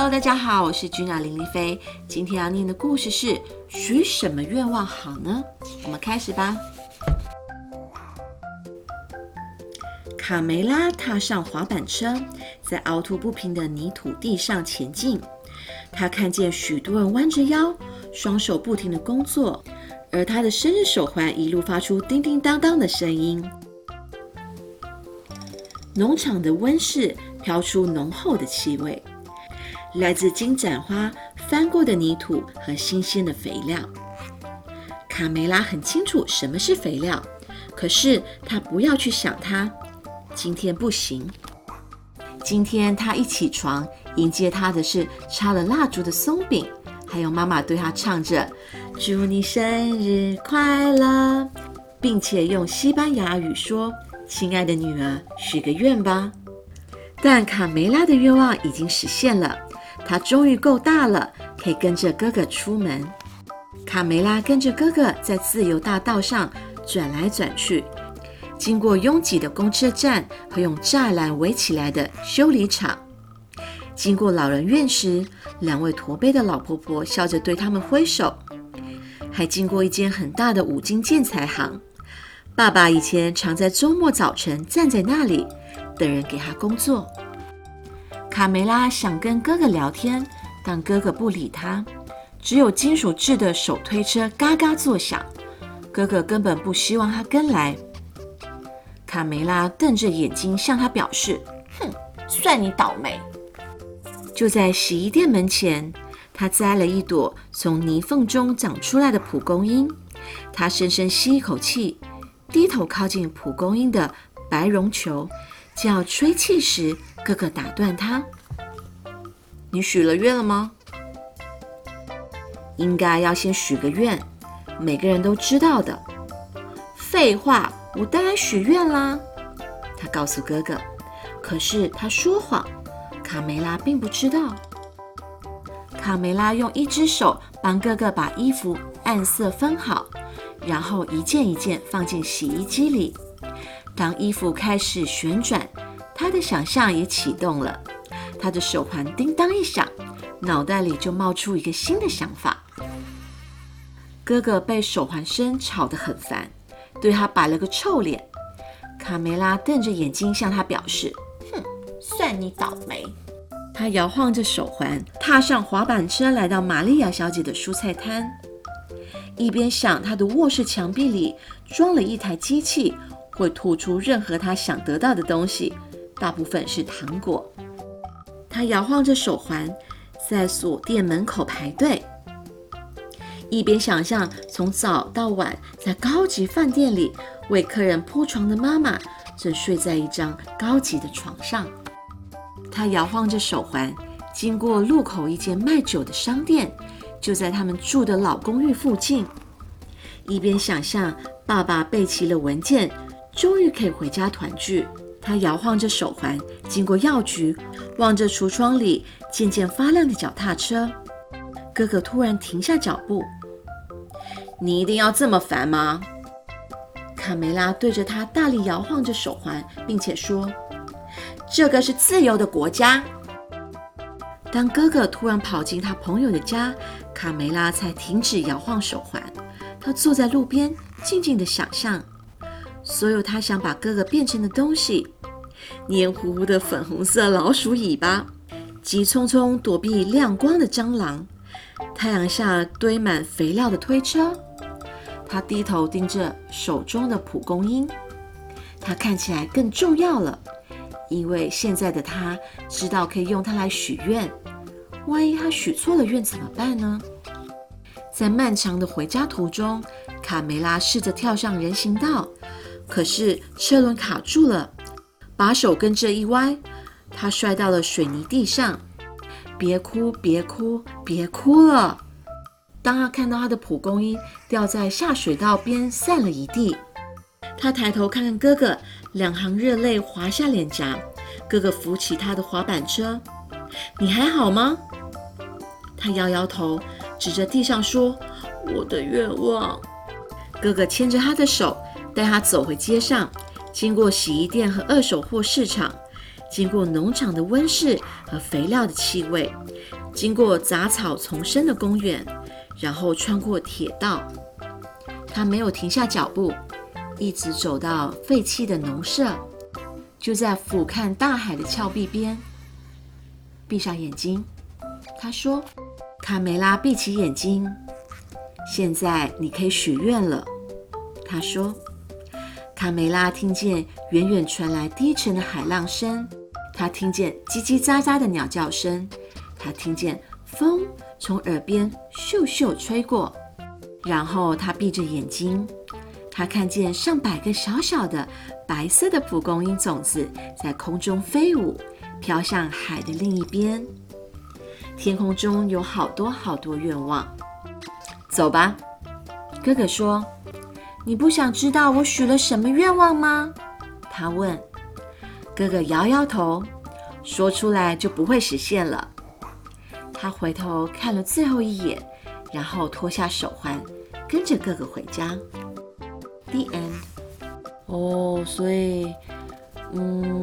Hello，大家好，我是君雅林丽菲。今天要念的故事是许什么愿望好呢？我们开始吧。卡梅拉踏上滑板车，在凹凸不平的泥土地上前进。他看见许多人弯着腰，双手不停的工作，而他的生日手环一路发出叮叮当当的声音。农场的温室飘出浓厚的气味，来自金盏花翻过的泥土和新鲜的肥料。卡梅拉很清楚什么是肥料，可是他不要去想它。今天不行。今天他一起床，迎接他的是插了蜡烛的松饼，还有妈妈对他唱着“祝你生日快乐”，并且用西班牙语说。亲爱的女儿，许个愿吧。但卡梅拉的愿望已经实现了，他终于够大了，可以跟着哥哥出门。卡梅拉跟着哥哥在自由大道上转来转去，经过拥挤的公车站和用栅栏围起来的修理厂，经过老人院时，两位驼背的老婆婆笑着对他们挥手，还经过一间很大的五金建材行。爸爸以前常在周末早晨站在那里等人给他工作。卡梅拉想跟哥哥聊天，但哥哥不理他，只有金属制的手推车嘎嘎作响。哥哥根本不希望他跟来。卡梅拉瞪着眼睛向他表示：“哼，算你倒霉。”就在洗衣店门前，他摘了一朵从泥缝中长出来的蒲公英。他深深吸一口气。低头靠近蒲公英的白绒球，就要吹气时，哥哥打断他：“你许了愿了吗？应该要先许个愿，每个人都知道的。”废话，我当然许愿啦！他告诉哥哥。可是他说谎，卡梅拉并不知道。卡梅拉用一只手帮哥哥把衣服按色分好。然后一件一件放进洗衣机里。当衣服开始旋转，他的想象也启动了。他的手环叮当一响，脑袋里就冒出一个新的想法。哥哥被手环声吵得很烦，对他摆了个臭脸。卡梅拉瞪着眼睛向他表示：“哼，算你倒霉。”他摇晃着手环，踏上滑板车，来到玛利亚小姐的蔬菜摊。一边想，他的卧室墙壁里装了一台机器，会吐出任何他想得到的东西，大部分是糖果。他摇晃着手环，在锁店门口排队，一边想象从早到晚在高级饭店里为客人铺床的妈妈，正睡在一张高级的床上。他摇晃着手环，经过路口一间卖酒的商店。就在他们住的老公寓附近，一边想象爸爸备齐了文件，终于可以回家团聚。他摇晃着手环，经过药局，望着橱窗里渐渐发亮的脚踏车。哥哥突然停下脚步：“你一定要这么烦吗？”卡梅拉对着他大力摇晃着手环，并且说：“这个是自由的国家。”当哥哥突然跑进他朋友的家，卡梅拉才停止摇晃手环。他坐在路边，静静地想象所有他想把哥哥变成的东西：黏糊糊的粉红色老鼠尾巴，急匆匆躲避亮光的蟑螂，太阳下堆满肥料的推车。他低头盯着手中的蒲公英，它看起来更重要了。因为现在的他知道可以用它来许愿，万一他许错了愿怎么办呢？在漫长的回家途中，卡梅拉试着跳上人行道，可是车轮卡住了，把手跟着一歪，他摔到了水泥地上。别哭，别哭，别哭了！当他看到他的蒲公英掉在下水道边散了一地。他抬头看看哥哥，两行热泪滑下脸颊。哥哥扶起他的滑板车：“你还好吗？”他摇摇头，指着地上说：“我的愿望。”哥哥牵着他的手，带他走回街上，经过洗衣店和二手货市场，经过农场的温室和肥料的气味，经过杂草丛生的公园，然后穿过铁道。他没有停下脚步，一直走到废弃的农舍，就在俯瞰大海的峭壁边。闭上眼睛，他说：“卡梅拉，闭起眼睛。现在你可以许愿了。”他说。卡梅拉听见远远传来低沉的海浪声，他听见叽叽喳喳的鸟叫声，他听见风从耳边咻咻吹过。然后他闭着眼睛，他看见上百个小小的白色的蒲公英种子在空中飞舞，飘向海的另一边。天空中有好多好多愿望。走吧，哥哥说。你不想知道我许了什么愿望吗？他问。哥哥摇摇头，说出来就不会实现了。他回头看了最后一眼，然后脱下手环，跟着哥哥回家。The end。哦，所以。嗯，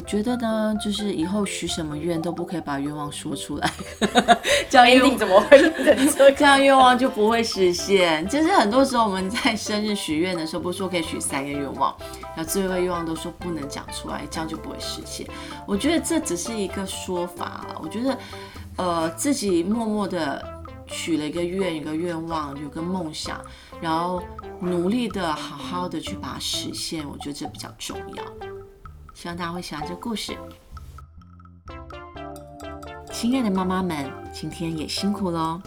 我觉得呢，就是以后许什么愿都不可以把愿望说出来，这样愿怎么会？这样愿望就不会实现。其实很多时候我们在生日许愿的时候，不是说可以许三个愿望，然后最后一个愿望都说不能讲出来，这样就不会实现。我觉得这只是一个说法我觉得，呃，自己默默的许了一个愿，一个愿望，有个梦想，然后努力的好好的去把它实现，我觉得这比较重要。希望大家会喜欢这个故事。亲爱的妈妈们，今天也辛苦喽！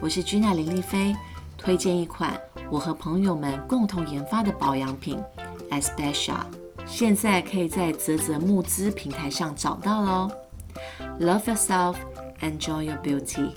我是君娜林丽菲，推荐一款我和朋友们共同研发的保养品 e s p e c i a l 现在可以在泽泽募资平台上找到喽。Love yourself, enjoy your beauty.